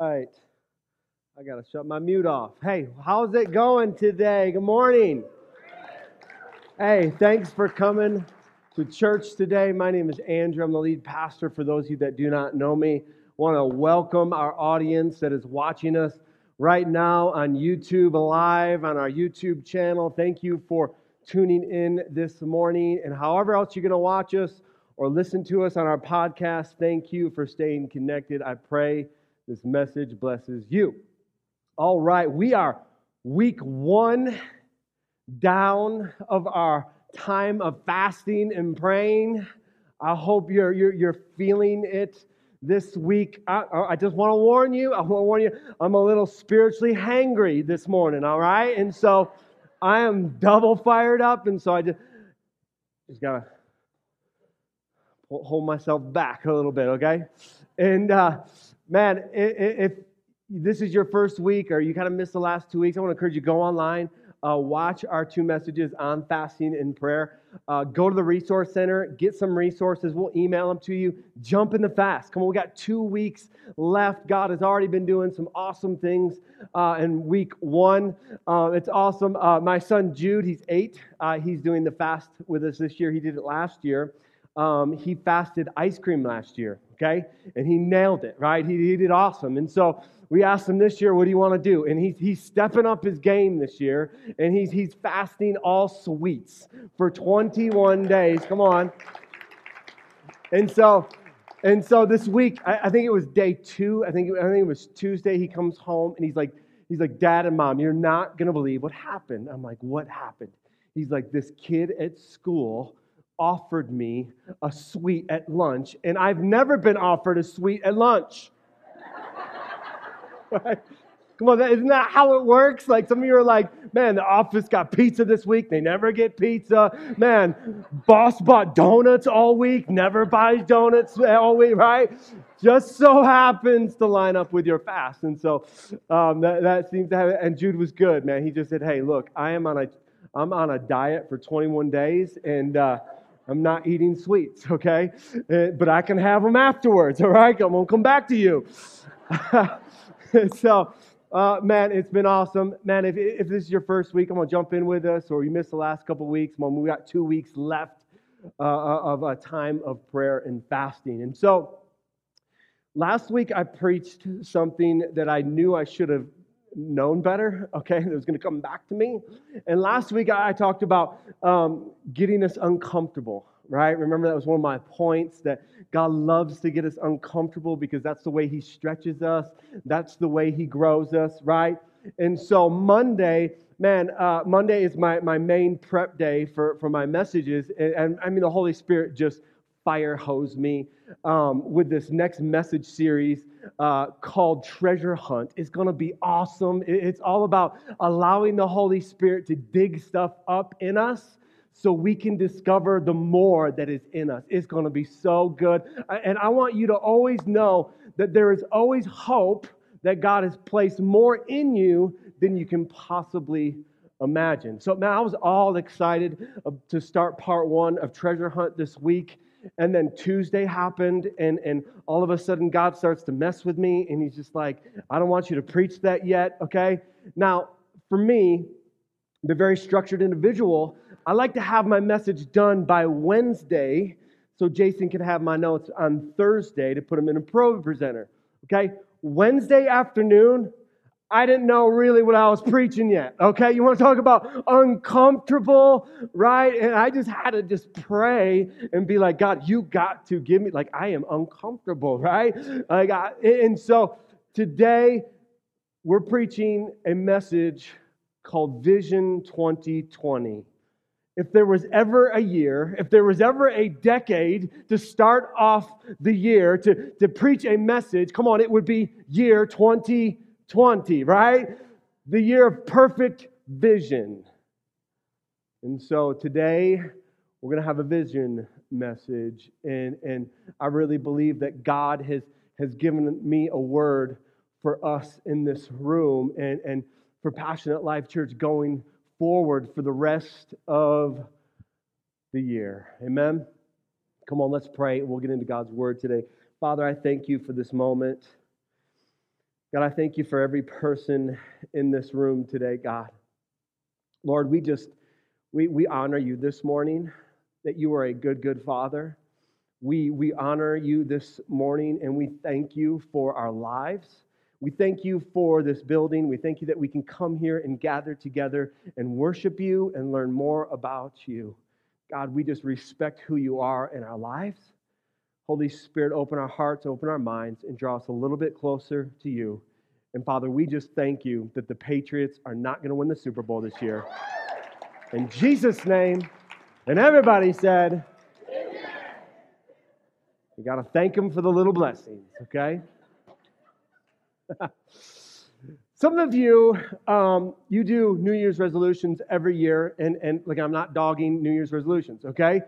All right. I got to shut my mute off. Hey, how's it going today? Good morning. Hey, thanks for coming to church today. My name is Andrew. I'm the lead pastor for those of you that do not know me. want to welcome our audience that is watching us right now on YouTube live on our YouTube channel. Thank you for tuning in this morning and however else you're going to watch us or listen to us on our podcast. Thank you for staying connected. I pray this message blesses you. All right, we are week one down of our time of fasting and praying. I hope you're, you're, you're feeling it this week. I, I just want to warn you, I want to warn you, I'm a little spiritually hangry this morning, all right? And so I am double fired up, and so I just, just got to hold myself back a little bit, okay? And uh, man, if this is your first week or you kind of missed the last two weeks, I want to encourage you go online, uh, watch our two messages on fasting and prayer. Uh, go to the resource center, get some resources. We'll email them to you. Jump in the fast. Come on, we got two weeks left. God has already been doing some awesome things uh, in week one. Uh, it's awesome. Uh, my son Jude, he's eight. Uh, he's doing the fast with us this year. He did it last year. Um, he fasted ice cream last year, okay? And he nailed it, right? He, he did awesome. And so we asked him this year, what do you want to do? And he's, he's stepping up his game this year, and he's, he's fasting all sweets for 21 days. Come on. And so, and so this week, I, I think it was day two. I think, I think it was Tuesday. He comes home and he's like, he's like, Dad and Mom, you're not gonna believe what happened. I'm like, what happened? He's like, this kid at school offered me a sweet at lunch, and I've never been offered a sweet at lunch. right? Come on, isn't that how it works? Like some of you are like, man, the office got pizza this week. They never get pizza. Man, boss bought donuts all week, never buys donuts all week, right? Just so happens to line up with your fast. And so um, that, that seems to have. And Jude was good, man. He just said, hey, look, I am on a, I'm on a diet for 21 days, and uh, I'm not eating sweets, okay? Uh, but I can have them afterwards, all right? I'm gonna come back to you. so, uh, man, it's been awesome. Man, if, if this is your first week, I'm to jump in with us, or you missed the last couple weeks, man, we got two weeks left uh, uh, of a time of prayer and fasting. And so, last week I preached something that I knew I should have known better, okay? It was going to come back to me. And last week I talked about um, getting us uncomfortable, right? Remember that was one of my points that God loves to get us uncomfortable because that's the way He stretches us, that's the way He grows us, right? And so Monday, man, uh, Monday is my, my main prep day for, for my messages. And, and I mean, the Holy Spirit just fire hose me um, with this next message series uh, called Treasure Hunt. It's going to be awesome. It's all about allowing the Holy Spirit to dig stuff up in us so we can discover the more that is in us. It's going to be so good. And I want you to always know that there is always hope that God has placed more in you than you can possibly imagine. So, man, I was all excited to start part one of Treasure Hunt this week. And then Tuesday happened, and, and all of a sudden, God starts to mess with me, and He's just like, I don't want you to preach that yet, okay? Now, for me, the very structured individual, I like to have my message done by Wednesday so Jason can have my notes on Thursday to put them in a ProPresenter. Okay? Wednesday afternoon, I didn't know really what I was preaching yet. Okay? You want to talk about uncomfortable, right? And I just had to just pray and be like, God, you got to give me, like, I am uncomfortable, right? Like, I, and so today, we're preaching a message called Vision 2020 if there was ever a year, if there was ever a decade to start off the year to, to preach a message, come on, it would be year 2020, right? The year of perfect vision. And so today, we're going to have a vision message. And, and I really believe that God has, has given me a word for us in this room and, and for Passionate Life Church going forward for the rest of the year. Amen. Come on, let's pray. We'll get into God's word today. Father, I thank you for this moment. God, I thank you for every person in this room today, God. Lord, we just we, we honor you this morning that you are a good, good father. We, we honor you this morning and we thank you for our lives. We thank you for this building. We thank you that we can come here and gather together and worship you and learn more about you. God, we just respect who you are in our lives. Holy Spirit, open our hearts, open our minds, and draw us a little bit closer to you. And Father, we just thank you that the Patriots are not going to win the Super Bowl this year. In Jesus' name. And everybody said, Amen. We got to thank him for the little blessings, okay? Some of you, um, you do New Year's resolutions every year, and, and like I'm not dogging New Year's resolutions, okay?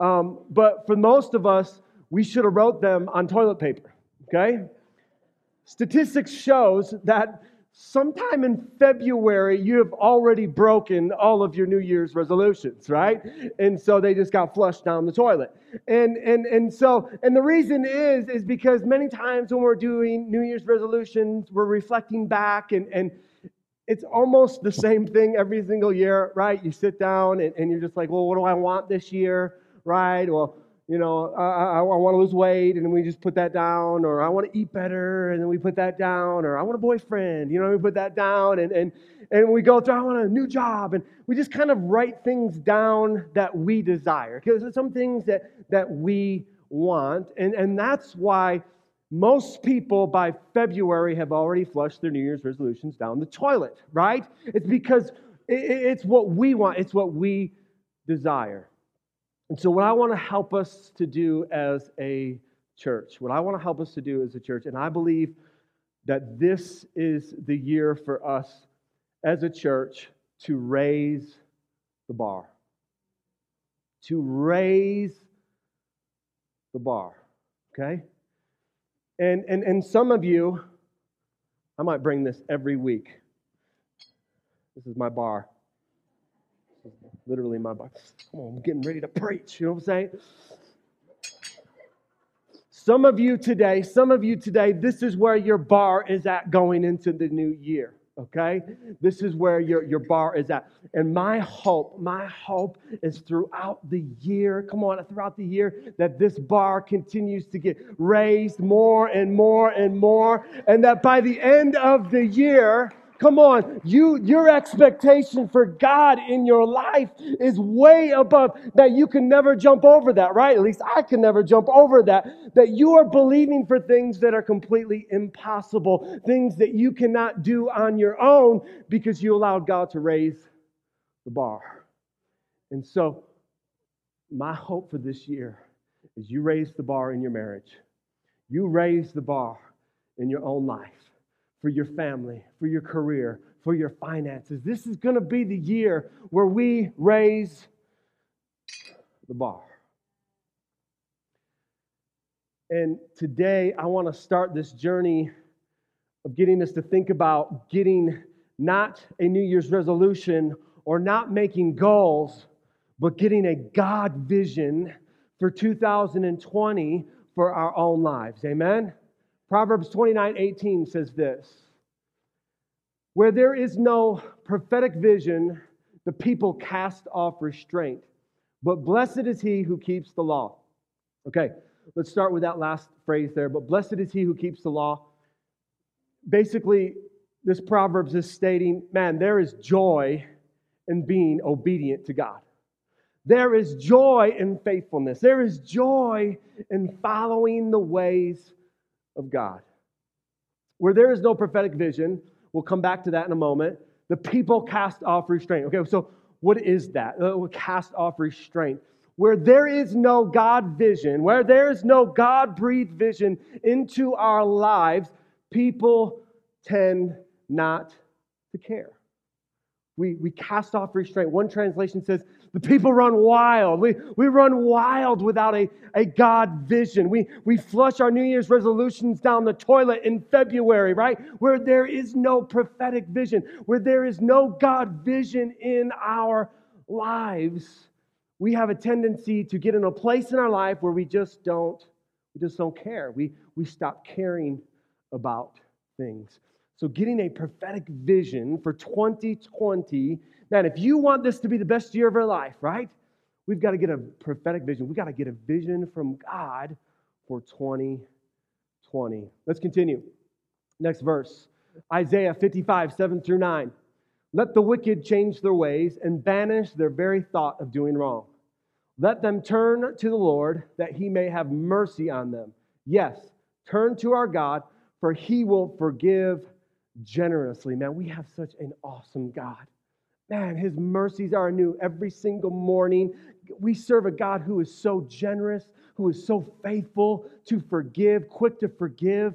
Um, but for most of us, we should have wrote them on toilet paper, okay? Statistics shows that sometime in February you have already broken all of your New Year's resolutions, right? And so they just got flushed down the toilet. And and and so and the reason is is because many times when we're doing New Year's resolutions, we're reflecting back and and it's almost the same thing every single year, right? You sit down and, and you're just like, well, what do I want this year, right? Well, you know, I, I, I want to lose weight, and we just put that down, or I want to eat better, and then we put that down, or I want a boyfriend, you know, we put that down, and, and, and we go through, I want a new job, and we just kind of write things down that we desire, because there's some things that, that we want, and, and that's why most people by February have already flushed their New Year's resolutions down the toilet, right? It's because it's what we want, it's what we desire. And so, what I want to help us to do as a church, what I want to help us to do as a church, and I believe that this is the year for us as a church to raise the bar. To raise the bar, okay? And, and, and some of you, I might bring this every week. This is my bar literally my Bible. Come on, I'm getting ready to preach. You know what I'm saying? Some of you today, some of you today, this is where your bar is at going into the new year. Okay? This is where your, your bar is at. And my hope, my hope is throughout the year, come on, throughout the year, that this bar continues to get raised more and more and more. And that by the end of the year, Come on, you your expectation for God in your life is way above that you can never jump over that, right? At least I can never jump over that. That you are believing for things that are completely impossible, things that you cannot do on your own because you allowed God to raise the bar. And so my hope for this year is you raise the bar in your marriage. You raise the bar in your own life for your family, for your career, for your finances. This is going to be the year where we raise the bar. And today, I want to start this journey of getting us to think about getting not a New Year's resolution or not making goals, but getting a God vision for 2020 for our own lives. Amen? Proverbs 29 18 says this Where there is no prophetic vision, the people cast off restraint. But blessed is he who keeps the law. Okay, let's start with that last phrase there. But blessed is he who keeps the law. Basically, this Proverbs is stating, man, there is joy in being obedient to God. There is joy in faithfulness. There is joy in following the ways of God. Where there is no prophetic vision, we'll come back to that in a moment. The people cast off restraint. Okay, so what is that? Uh, cast off restraint. Where there is no God vision, where there is no God breathed vision into our lives, people tend not to care. We, we cast off restraint. One translation says the people run wild. We, we run wild without a, a God vision. We, we flush our New Year's resolutions down the toilet in February, right? Where there is no prophetic vision, where there is no God vision in our lives. We have a tendency to get in a place in our life where we just don't, we just don't care. We, we stop caring about things. So, getting a prophetic vision for 2020, man, if you want this to be the best year of our life, right? We've got to get a prophetic vision. We've got to get a vision from God for 2020. Let's continue. Next verse Isaiah 55, 7 through 9. Let the wicked change their ways and banish their very thought of doing wrong. Let them turn to the Lord that he may have mercy on them. Yes, turn to our God, for he will forgive generously. Man, we have such an awesome God. Man, his mercies are new every single morning. We serve a God who is so generous, who is so faithful to forgive, quick to forgive.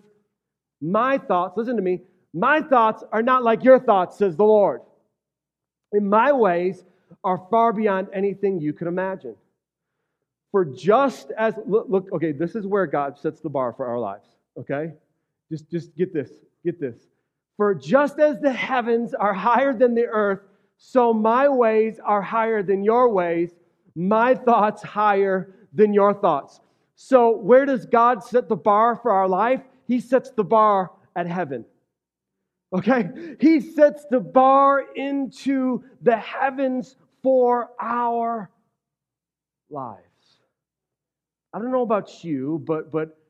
My thoughts, listen to me, my thoughts are not like your thoughts, says the Lord. And my ways are far beyond anything you could imagine. For just as, look, look, okay, this is where God sets the bar for our lives, okay? Just, just get this, get this. For just as the heavens are higher than the earth, so my ways are higher than your ways, my thoughts higher than your thoughts. So, where does God set the bar for our life? He sets the bar at heaven. Okay? He sets the bar into the heavens for our lives. I don't know about you, but but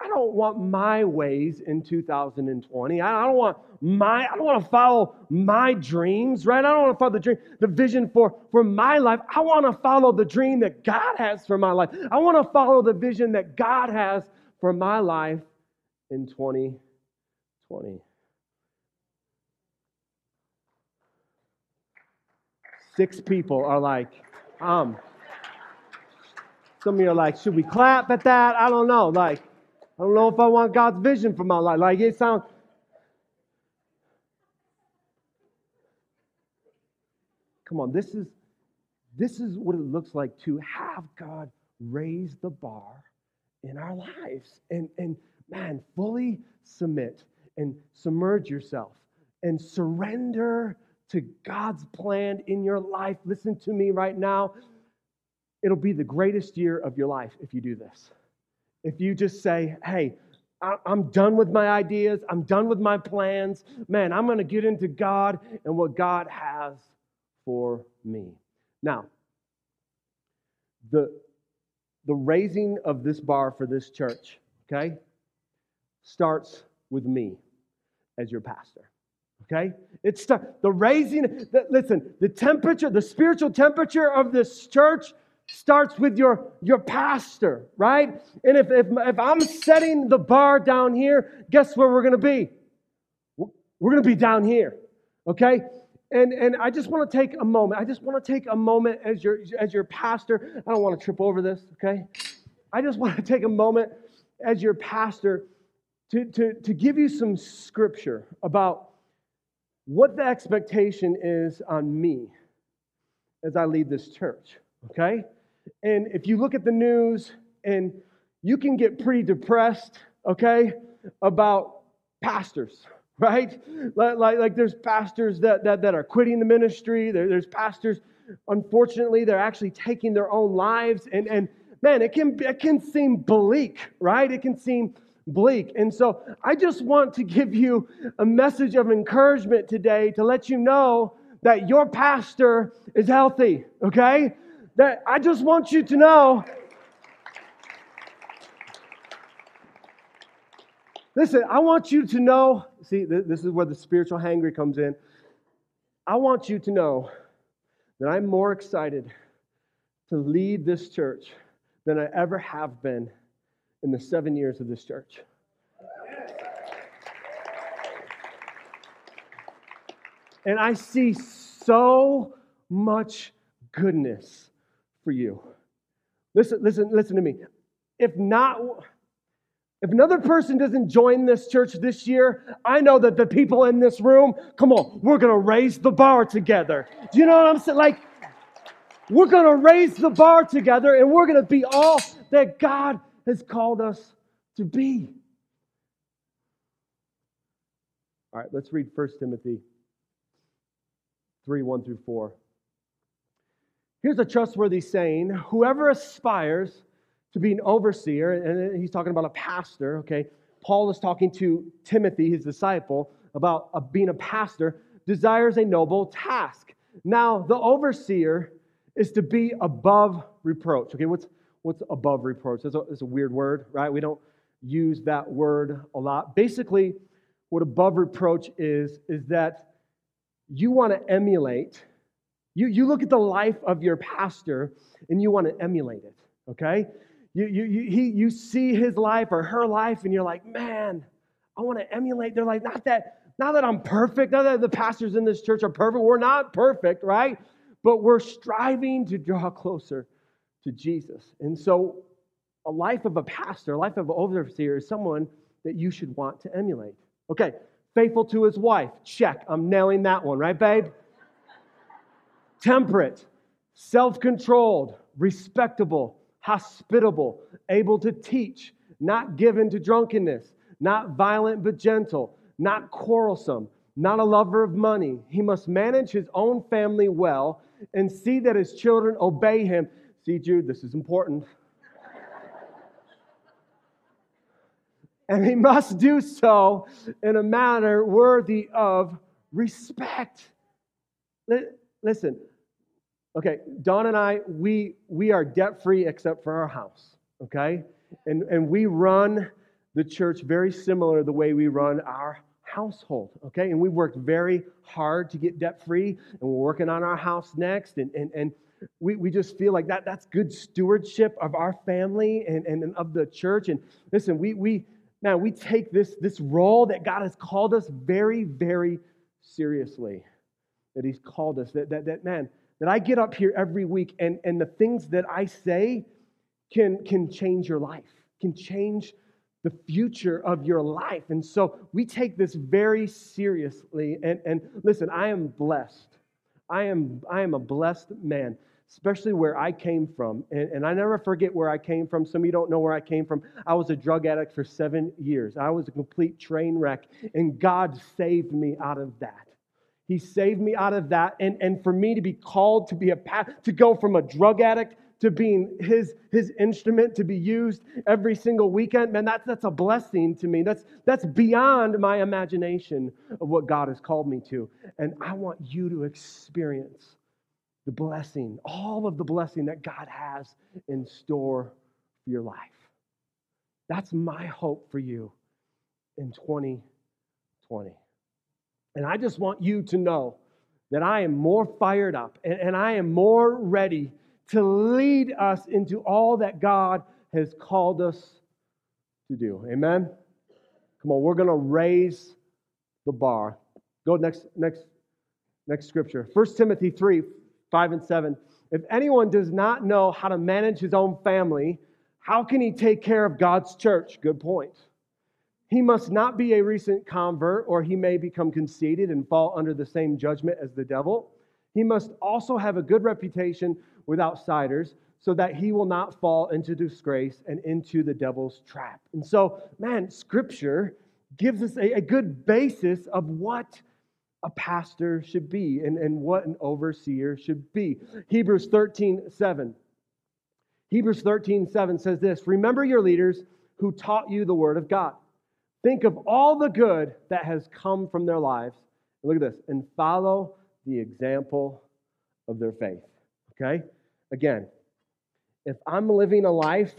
I don't want my ways in 2020. I don't want my, I don't want to follow my dreams, right? I don't want to follow the dream, the vision for, for my life. I want to follow the dream that God has for my life. I want to follow the vision that God has for my life in 2020. Six people are like, um, some of you are like, should we clap at that? I don't know. Like, I don't know if I want God's vision for my life. Like it sounds. Come on, this is this is what it looks like to have God raise the bar in our lives. And and man, fully submit and submerge yourself and surrender to God's plan in your life. Listen to me right now. It'll be the greatest year of your life if you do this. If you just say, hey, I'm done with my ideas, I'm done with my plans, man, I'm going to get into God and what God has for me. Now, the, the raising of this bar for this church, okay, starts with me as your pastor. Okay? It's the the raising, the, listen, the temperature, the spiritual temperature of this church starts with your, your pastor, right? And if, if, if I'm setting the bar down here, guess where we're going to be? We're going to be down here, okay? And, and I just want to take a moment. I just want to take a moment as your, as your pastor. I don't want to trip over this, okay? I just want to take a moment as your pastor to, to, to give you some scripture about what the expectation is on me as I lead this church, okay? And if you look at the news, and you can get pretty depressed, okay, about pastors, right? Like, like, like there's pastors that, that, that are quitting the ministry. There, there's pastors, unfortunately, they're actually taking their own lives. And, and man, it can, it can seem bleak, right? It can seem bleak. And so I just want to give you a message of encouragement today to let you know that your pastor is healthy, okay? That I just want you to know. Listen, I want you to know. See, this is where the spiritual hangry comes in. I want you to know that I'm more excited to lead this church than I ever have been in the seven years of this church. And I see so much goodness for you. Listen, listen, listen to me. If not, if another person doesn't join this church this year, I know that the people in this room, come on, we're to raise the bar together. Do you know what I'm saying? Like, we're to raise the bar together and we're to be all that God has called us to be. All right, let's read 1 Timothy 3 1 through 4. Here's a trustworthy saying whoever aspires to be an overseer, and he's talking about a pastor, okay? Paul is talking to Timothy, his disciple, about being a pastor, desires a noble task. Now, the overseer is to be above reproach. Okay, what's, what's above reproach? That's a, that's a weird word, right? We don't use that word a lot. Basically, what above reproach is, is that you want to emulate. You, you look at the life of your pastor and you want to emulate it, okay? You, you, you, he, you see his life or her life and you're like, man, I want to emulate. They're like, not that, not that I'm perfect, not that the pastors in this church are perfect. We're not perfect, right? But we're striving to draw closer to Jesus. And so a life of a pastor, a life of an overseer is someone that you should want to emulate. Okay, faithful to his wife. Check. I'm nailing that one, right, babe? Temperate, self controlled, respectable, hospitable, able to teach, not given to drunkenness, not violent but gentle, not quarrelsome, not a lover of money. He must manage his own family well and see that his children obey him. See, Jude, this is important. and he must do so in a manner worthy of respect. Listen, okay, Don and I, we, we are debt free except for our house, okay? And, and we run the church very similar the way we run our household, okay? And we worked very hard to get debt free, and we're working on our house next. And, and, and we, we just feel like that that's good stewardship of our family and, and, and of the church. And listen, we, we, man, we take this, this role that God has called us very, very seriously. That He's called us. That, that, that man, that I get up here every week and, and the things that I say can, can change your life, can change the future of your life. And so we take this very seriously. And, and listen, I am blessed. I am, I am a blessed man especially where I came from. And, and, I never forget where I came from. Some of you don't know where I came from. I was a drug addict for seven years. I was a complete train wreck, and God saved me out of that. He saved me out of that. And, and for me to be called to be a to go from a drug addict to being his, his instrument to be used every single weekend, man, that's, that's a blessing to me. That's, that's beyond my imagination of what God has called me to. And I want you to experience the blessing, all of the blessing that God has in store for your life. That's my hope for you in 2020. And I just want you to know that I am more fired up and, and I am more ready to lead us into all that God has called us to do. Amen? Come on, we're going to raise the bar. Go next, next, next scripture. 1 Timothy 3 5 and 7. If anyone does not know how to manage his own family, how can he take care of God's church? Good point. He must not be a recent convert, or he may become conceited and fall under the same judgment as the devil. He must also have a good reputation with outsiders, so that he will not fall into disgrace and into the devil's trap. And so, man, scripture gives us a, a good basis of what a pastor should be and, and what an overseer should be. Hebrews 13, 7. Hebrews 13, 7 says this Remember your leaders who taught you the word of God. Think of all the good that has come from their lives. Look at this and follow the example of their faith. Okay? Again, if I'm living a life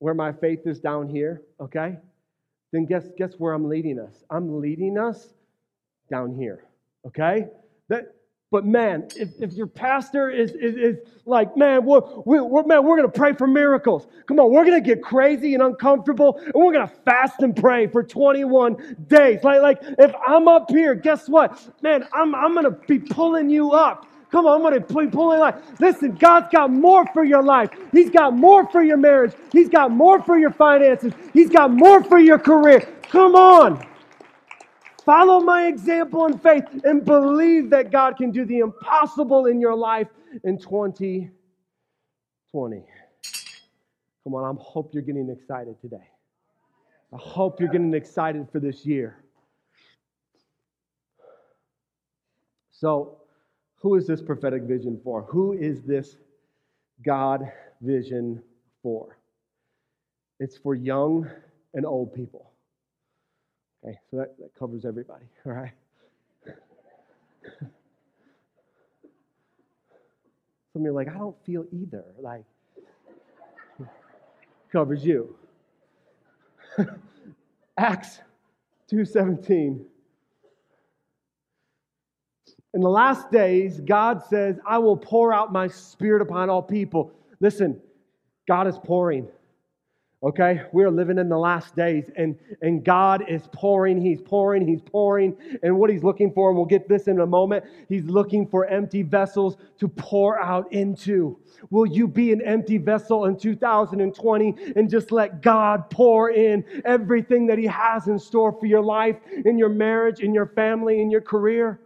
where my faith is down here, okay, then guess, guess where I'm leading us? I'm leading us down here, okay? That, but man, if, if your pastor is, is, is like, man, we're, we're, man, we're going to pray for miracles. Come on, we're going to get crazy and uncomfortable, and we're going to fast and pray for 21 days. Like, like if I'm up here, guess what? Man, I'm, I'm going to be pulling you up. Come on, I'm going to be pulling life. Listen, God's got more for your life. He's got more for your marriage. He's got more for your finances. He's got more for your career. Come on. Follow my example in faith and believe that God can do the impossible in your life in 2020. Come on, I hope you're getting excited today. I hope you're getting excited for this year. So, who is this prophetic vision for? Who is this God vision for? It's for young and old people, Okay, so that, that covers everybody, all right? Some of you are like, I don't feel either. Like, covers you. Acts 2:17. In the last days, God says, I will pour out my spirit upon all people. Listen, God is pouring. Okay? We're living in the last days, and, and God is pouring, He's pouring, He's pouring. And what He's looking for, and we'll get this in a moment, He's looking for empty vessels to pour out into. Will you be an empty vessel in 2020 and just let God pour in everything that He has in store for your life, in your marriage, in your family, in your career?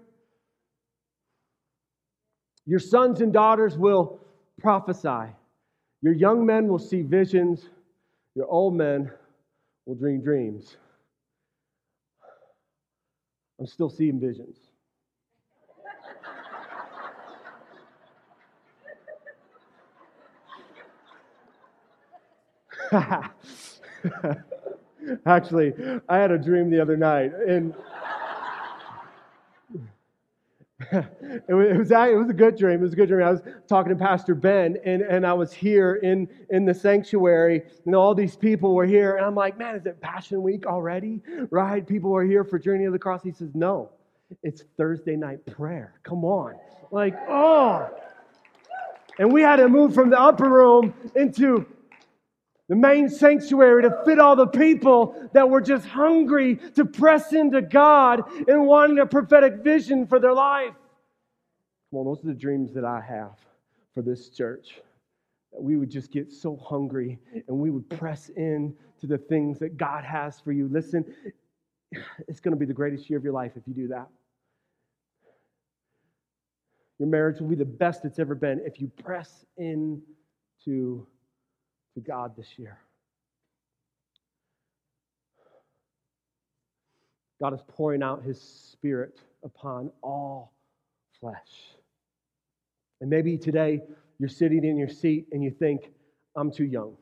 Your sons and daughters will prophesy. Your young men will see visions your old men will dream dreams. I'm still seeing visions. Actually, I had a dream the other night, and it, was, it, was, it was a good dream. It was a good dream. I was talking to Pastor Ben, and, and I was here in, in the sanctuary, and all these people were here. And I'm like, man, is it Passion Week already? Right? People are here for Journey of the Cross. He says, no, it's Thursday night prayer. Come on. Like, oh. And we had to move from the upper room into the main sanctuary to fit all the people that were just hungry to press into God and wanting a prophetic vision for their life. Well, those are the dreams that I have for this church. That we would just get so hungry and we would press in to the things that God has for you. Listen, it's going to be the greatest year of your life if you do that. Your marriage will be the best it's ever been if you press in to to God this year. God is pouring out his spirit upon all flesh. And maybe today you're sitting in your seat and you think, I'm too young.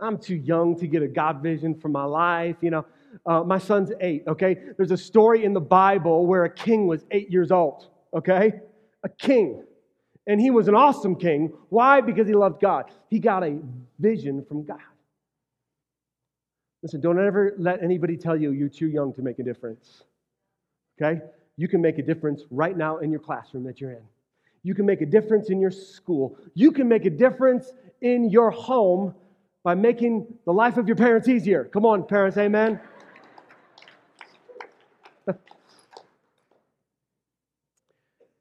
I'm, too young to get a God vision for my life. You know, uh, my son's eight, okay? There's a story in the Bible where a king was eight years old, okay? A king. And he was an awesome king. Why? Because he loved God. He got a vision from God. Listen, don't ever let anybody tell you you're too young to make a difference. Okay? You can make a difference right now in your classroom that you're in. You can make a difference in your school. You can make a difference in your home by making the life of your parents easier. Come on, parents, amen.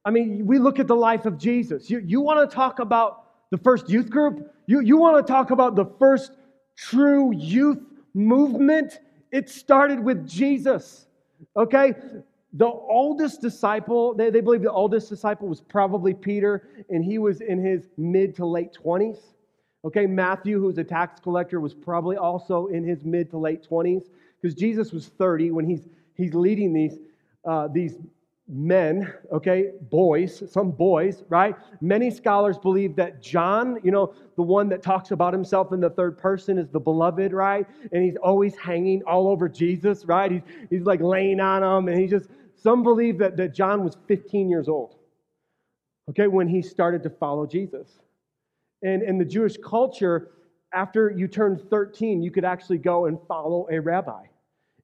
I mean, we look at the life of Jesus. You, you want to talk about the first youth group? You, you want to talk about the first true youth movement? It started with Jesus. Okay? The oldest disciple, they, they believe the oldest disciple was probably Peter, and he was in his mid to late 20s. Okay, Matthew, who's a tax collector, was probably also in his mid to late 20s because Jesus was 30 when he's, he's leading these, uh, these men, okay, boys, some boys, right? Many scholars believe that John, you know, the one that talks about himself in the third person is the beloved, right? And he's always hanging all over Jesus, right? He's, he's like laying on him, and he just, some believe that, that John was 15 years old, okay, when he started to follow Jesus. And in the Jewish culture, after you turned 13, you could actually go and follow a rabbi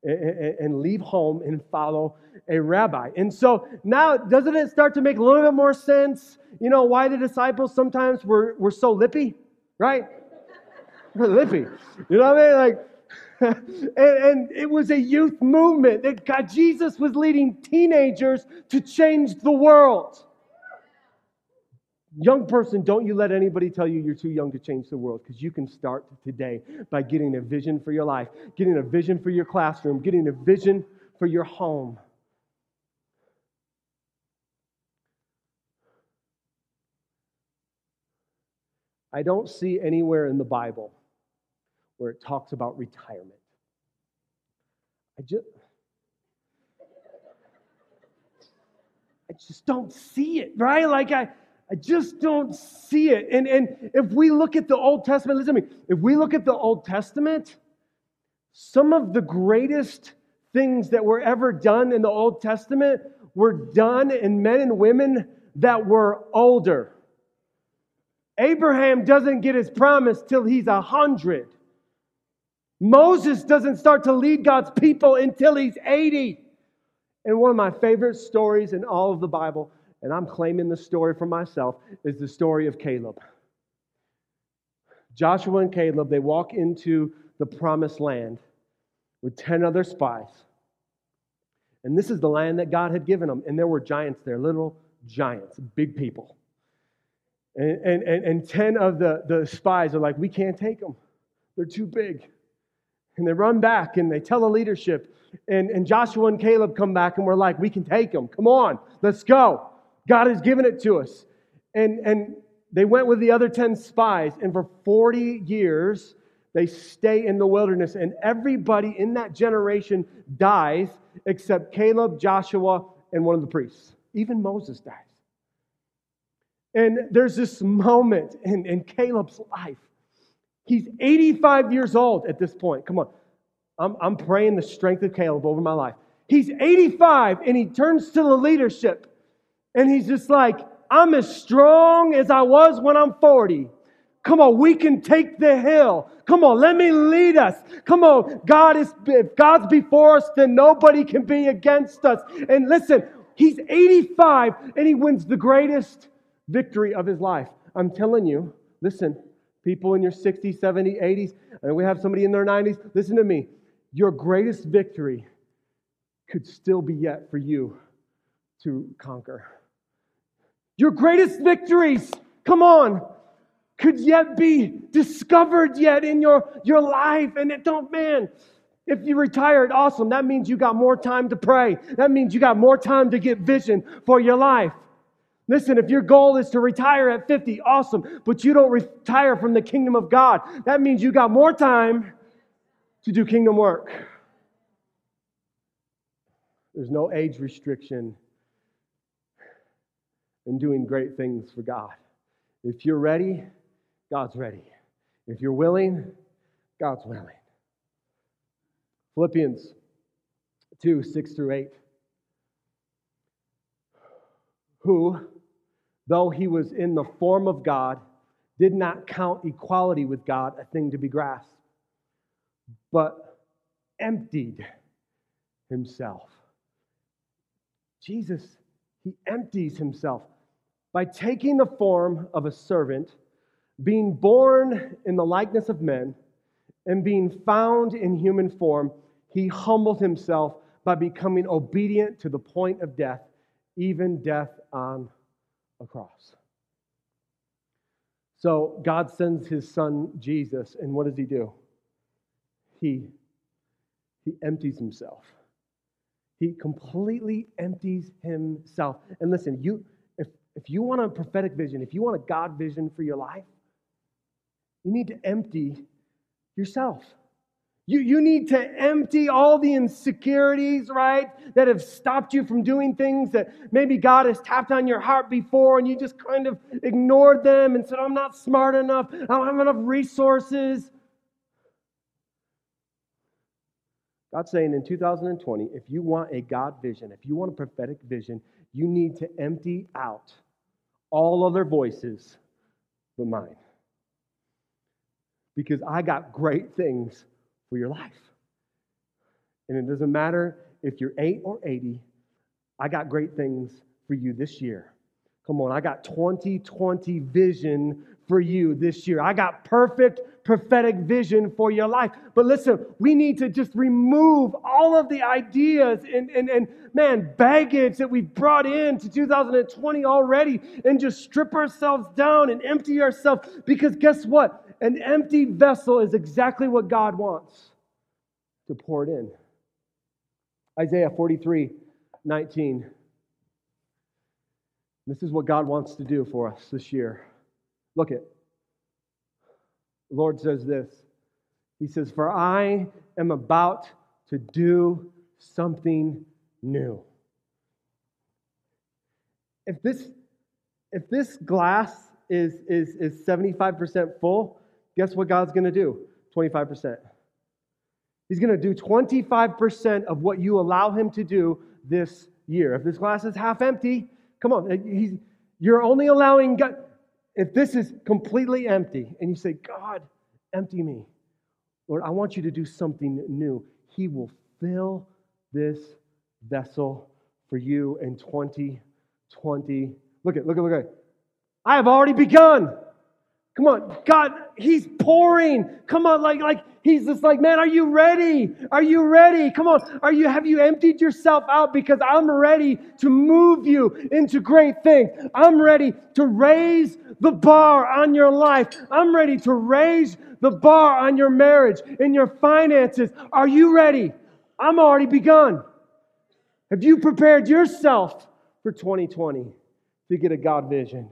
and leave home and follow a rabbi. And so now, doesn't it start to make a little bit more sense, you know, why the disciples sometimes were, were so lippy, right? lippy. You know what I mean? Like, and, and, it was a youth movement that God, Jesus was leading teenagers to change the world. Young person, don't you let anybody tell you you're too young to change the world because you can start today by getting a vision for your life, getting a vision for your classroom, getting a vision for your home. I don't see anywhere in the Bible where it talks about retirement. I just I just don't see it, right? Like I I just don't see it. And, and if we look at the Old Testament, listen to me, if we look at the Old Testament, some of the greatest things that were ever done in the Old Testament were done in men and women that were older. Abraham doesn't get his promise till he's a hundred. Moses doesn't start to lead God's people until he's 80. And one of my favorite stories in all of the Bible, and I'm claiming the story for myself, is the story of Caleb. Joshua and Caleb, they walk into the promised land with 10 other spies. And this is the land that God had given them. And there were giants there, little giants, big people. And, and, and, and 10 of the, the spies are like, we can't take them. They're too big. And they run back and they tell the leadership. And, and Joshua and Caleb come back and we're like, we can take them. Come on, let's go. God has given it to us. And, and they went with the other 10 spies. And for 40 years, they stay in the wilderness. And everybody in that generation dies except Caleb, Joshua, and one of the priests. Even Moses dies. And there's this moment in, in Caleb's life. He's 85 years old at this point. Come on. I'm, I'm praying the strength of Caleb over my life. He's 85 and he turns to the leadership and he's just like, I'm as strong as I was when I'm 40. Come on, we can take the hill. Come on, let me lead us. Come on, God is, if God's before us, then nobody can be against us. And listen, he's 85 and he wins the greatest victory of his life. I'm telling you, listen, people in your 60s, 70s, 80s, and we have somebody in their 90s, listen to me. Your greatest victory could still be yet for you to conquer. Your greatest victories, come on, could yet be discovered yet in your, your life. And it don't, man, if you retired, awesome. That means you got more time to pray. That means you got more time to get vision for your life. Listen, if your goal is to retire at 50, awesome, but you don't retire from the kingdom of God. That means you got more time to do kingdom work. There's no age restriction in doing great things for God. If you're ready, God's ready. If you're willing, God's willing. Philippians 2 6 through 8. Who, though he was in the form of God, did not count equality with God a thing to be grasped, but emptied himself. Jesus, he empties himself by taking the form of a servant, being born in the likeness of men, and being found in human form, he humbled himself by becoming obedient to the point of death, even death on a cross. So God sends his son Jesus, and what does he do? He, he empties himself. He completely empties himself. And listen, you if, you want a prophetic vision, if you want a God vision for your life, you need to empty yourself. You, you need to empty all the insecurities, right, that have stopped you from doing things that maybe God has tapped on your heart before and you just kind of ignored them and said, I'm not smart enough, I don't have enough resources. God's saying in 2020, if you want a God vision, if you want a prophetic vision, you need to empty out all other voices but mine. Because I got great things for your life. And it doesn't matter if you're 8 or 80, I got great things for you this year. Come on, I got 2020 vision for you this year. I got perfect prophetic vision for your life. But listen, we need to just remove all of the ideas and, and, and man, baggage that we've brought in to 2020 already and just strip ourselves down and empty ourselves. Because guess what? An empty vessel is exactly what God wants to pour it in. Isaiah 43 19. This is what God wants to do for us this year. Look at. The Lord says this. He says, For I am about to do something new. If this, if this glass is, is, is 75% full, guess what God's going to do? 25%. He's going to do 25% of what you allow him to do this year. If this glass is half empty, come on, he's, you're only allowing God. If this is completely empty and you say, God, empty me, Lord, I want you to do something new, He will fill this vessel for you in 2020. Look at, look at, look at. I have already begun. Come on, God, He's pouring. Come on, like, like He's just like, man, are you ready? Are you ready? Come on, are you? Have you emptied yourself out? Because I'm ready to move you into great things. I'm ready to raise the bar on your life. I'm ready to raise the bar on your marriage, in your finances. Are you ready? I'm already begun. Have you prepared yourself for 2020 to get a God vision?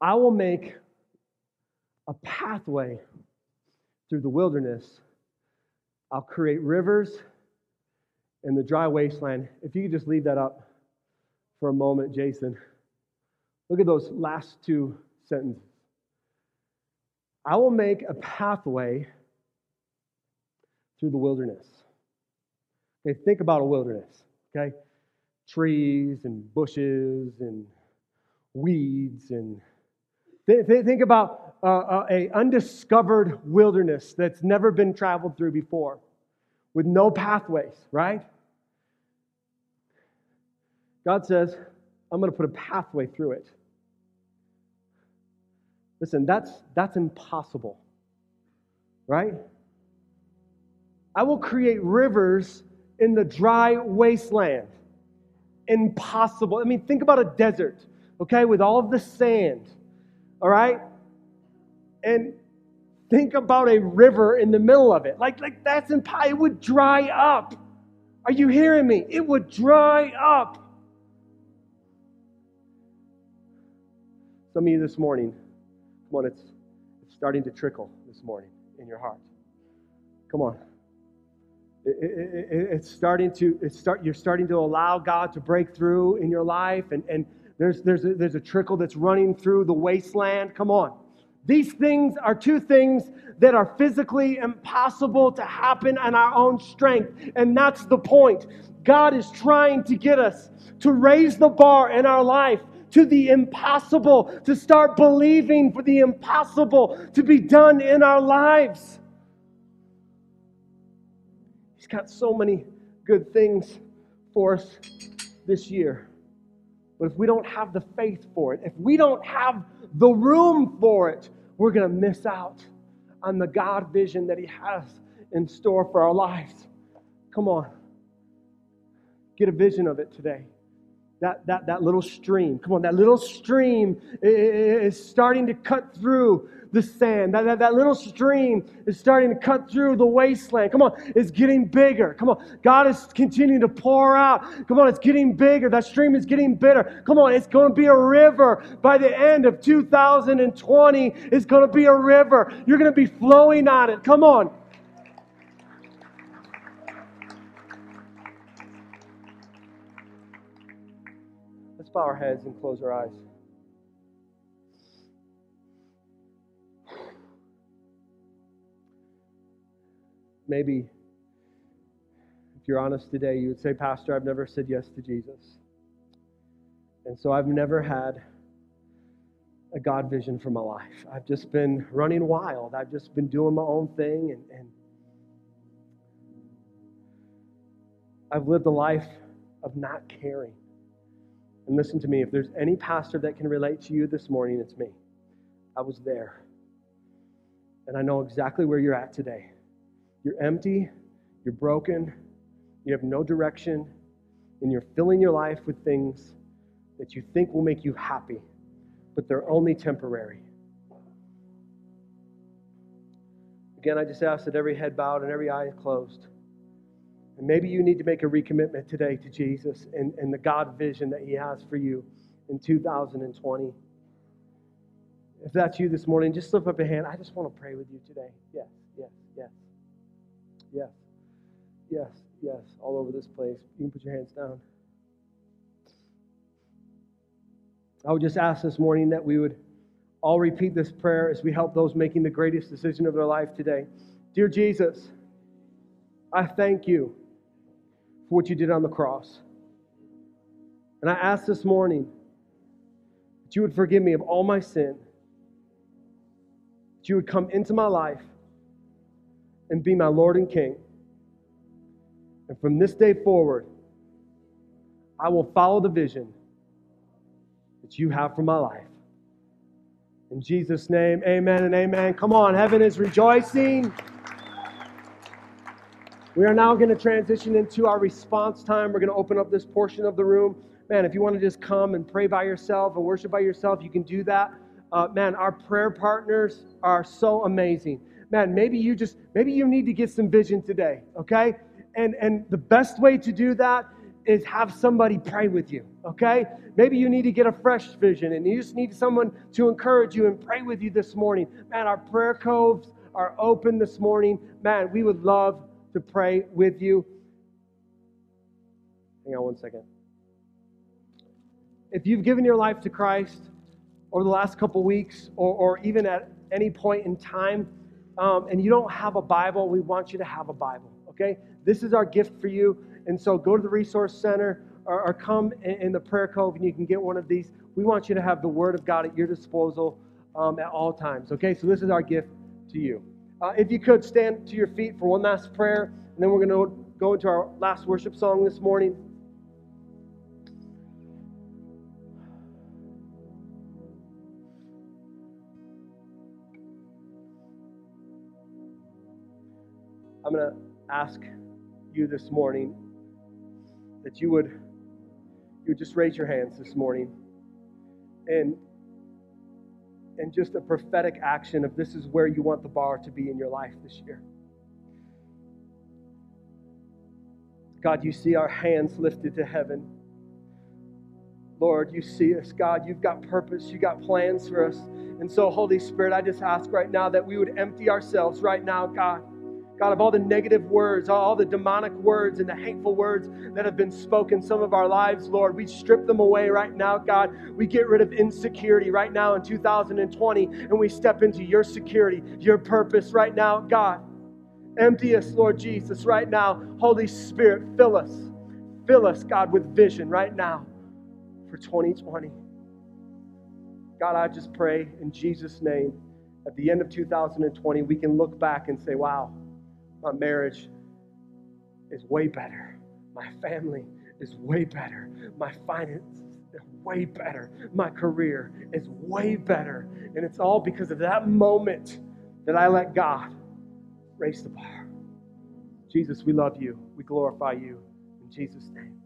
I will make a pathway through the wilderness. I'll create rivers in the dry wasteland. If you could just leave that up for a moment, Jason. Look at those last two sentences. I will make a pathway through the wilderness. Okay, think about a wilderness, okay? Trees and bushes and weeds and think about uh, uh, a undiscovered wilderness that's never been traveled through before with no pathways, right? God says, I'm going to put a pathway through it. Listen, that's, that's impossible, right? I will create rivers in the dry wasteland. Impossible. I mean, think about a desert, okay, with all of the sand, all right? And think about a river in the middle of it. Like, like that's impossible. It would dry up. Are you hearing me? It would dry up. Some of you this morning, Come on, it's, it's starting to trickle this morning in your heart. Come on. It, it, it, it's starting to, it's start, you're starting to allow God to break through in your life, and, and there's, there's, a, there's a trickle that's running through the wasteland. Come on. These things are two things that are physically impossible to happen in our own strength. And that's the point. God is trying to get us to raise the bar in our life to the impossible, to start believing for the impossible to be done in our lives. He's got so many good things for us this year. But if we don't have the faith for it, if we don't have the room for it, we're going to miss out on the God vision that He has in store for our lives. Come on. Get a vision of it today that, that, that little stream. Come on, that little stream is starting to cut through the sand. That, that, that little stream is starting to cut through the wasteland. Come on, it's getting bigger. Come on, God is continuing to pour out. Come on, it's getting bigger. That stream is getting bitter. Come on, it's going to be a river by the end of 2020. It's going to be a river. You're going to be flowing on it. Come on. Let's bow our heads and close our eyes. Maybe, if you're honest today, you would say, Pastor, I've never said yes to Jesus. And so I've never had a God vision for my life. I've just been running wild. I've just been doing my own thing. And, and I've lived a life of not caring. And listen to me, if there's any pastor that can relate to you this morning, it's me. I was there. And I know exactly where you're at today. You're empty, you're broken, you have no direction, and you're filling your life with things that you think will make you happy, but they're only temporary. Again, I just ask that every head bowed and every eye closed. And maybe you need to make a recommitment today to Jesus and, and the God vision that He has for you in 2020. If that's you this morning, just slip up a hand. I just want to pray with you today. Yes, yes, yes, yes, yes, yes, all over this place. You can put your hands down. I would just ask this morning that we would all repeat this prayer as we help those making the greatest decision of their life today. Dear Jesus, I thank you for what you did on the cross. And I ask this morning that you would forgive me of all my sin, that you would come into my life and be my Lord and King. And from this day forward, I will follow the vision that you have for my life. In Jesus' name, amen and amen. Come on, heaven is rejoicing. We are now going to transition into our response time. We're going to open up this portion of the room. Man, if you want to just come and pray by yourself and worship by yourself, you can do that. Uh, man, our prayer partners are so amazing. Man, maybe you just maybe you need to get some vision today, okay? And and the best way to do that is have somebody pray with you, okay? Maybe you need to get a fresh vision and you just need someone to encourage you and pray with you this morning. Man, our prayer coves are open this morning. Man, we would love to pray with you. Hang on one second. If you've given your life to Christ over the last couple weeks or, or even at any point in time, um, and you don't have a Bible, we want you to have a Bible, okay? This is our gift for you. And so go to the Resource Center or, or come in, in, the Prayer Cove and you can get one of these. We want you to have the Word of God at your disposal um, at all times. Okay, so this is our gift to you. Uh, if you could stand to your feet for one last prayer, and then we're going to go into our last worship song this morning. Going to ask you this morning that you would you would just raise your hands this morning and and just a prophetic action of this is where you want the bar to be in your life this year. God, you see our hands lifted to heaven. Lord, you see us, God. You've got purpose, you got plans for us. And so, Holy Spirit, I just ask right now that we would empty ourselves right now, God God, of all the negative words, all the demonic words and the hateful words that have been spoken some of our lives, Lord, we strip them away right now, God. We get rid of insecurity right now in 2020 and we step into your security, your purpose right now, God. Empty us, Lord Jesus, right now. Holy Spirit, fill us. Fill us, God, with vision right now for 2020. God, I just pray in Jesus' name at the end of 2020, we can look back and say, wow my marriage is way better. My family is way better. My finances are way better. My career is way better. And it's all because of that moment that I let God raise the bar. Jesus, we love you. We glorify you. In Jesus' name.